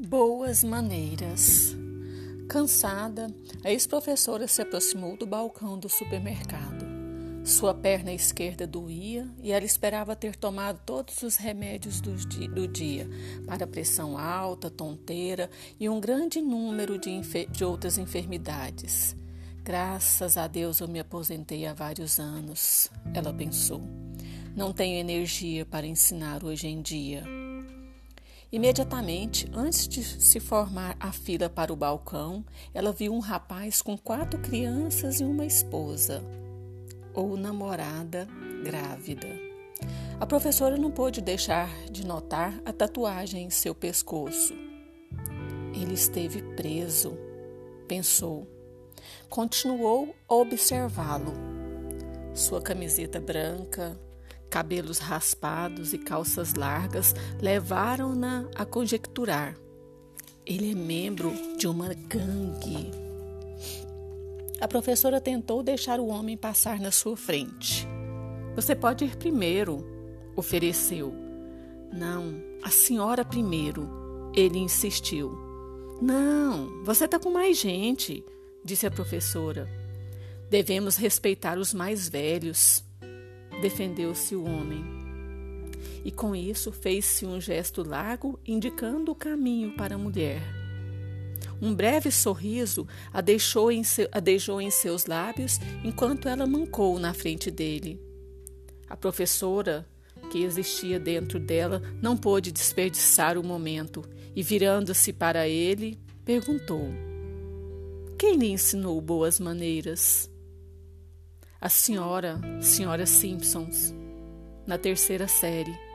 Boas maneiras. Cansada, a ex-professora se aproximou do balcão do supermercado. Sua perna esquerda doía e ela esperava ter tomado todos os remédios do dia, do dia para pressão alta, tonteira e um grande número de, de outras enfermidades. Graças a Deus eu me aposentei há vários anos, ela pensou. Não tenho energia para ensinar hoje em dia. Imediatamente, antes de se formar a fila para o balcão, ela viu um rapaz com quatro crianças e uma esposa, ou namorada grávida. A professora não pôde deixar de notar a tatuagem em seu pescoço. Ele esteve preso, pensou. Continuou a observá-lo. Sua camiseta branca, Cabelos raspados e calças largas levaram-na a conjecturar. Ele é membro de uma gangue. A professora tentou deixar o homem passar na sua frente. Você pode ir primeiro, ofereceu. Não, a senhora primeiro, ele insistiu. Não, você está com mais gente, disse a professora. Devemos respeitar os mais velhos defendeu-se o homem. E com isso fez-se um gesto largo indicando o caminho para a mulher. Um breve sorriso a deixou, em seu, a deixou em seus lábios enquanto ela mancou na frente dele. A professora, que existia dentro dela, não pôde desperdiçar o momento e, virando-se para ele, perguntou: Quem lhe ensinou boas maneiras? A senhora, senhora Simpsons, na terceira série.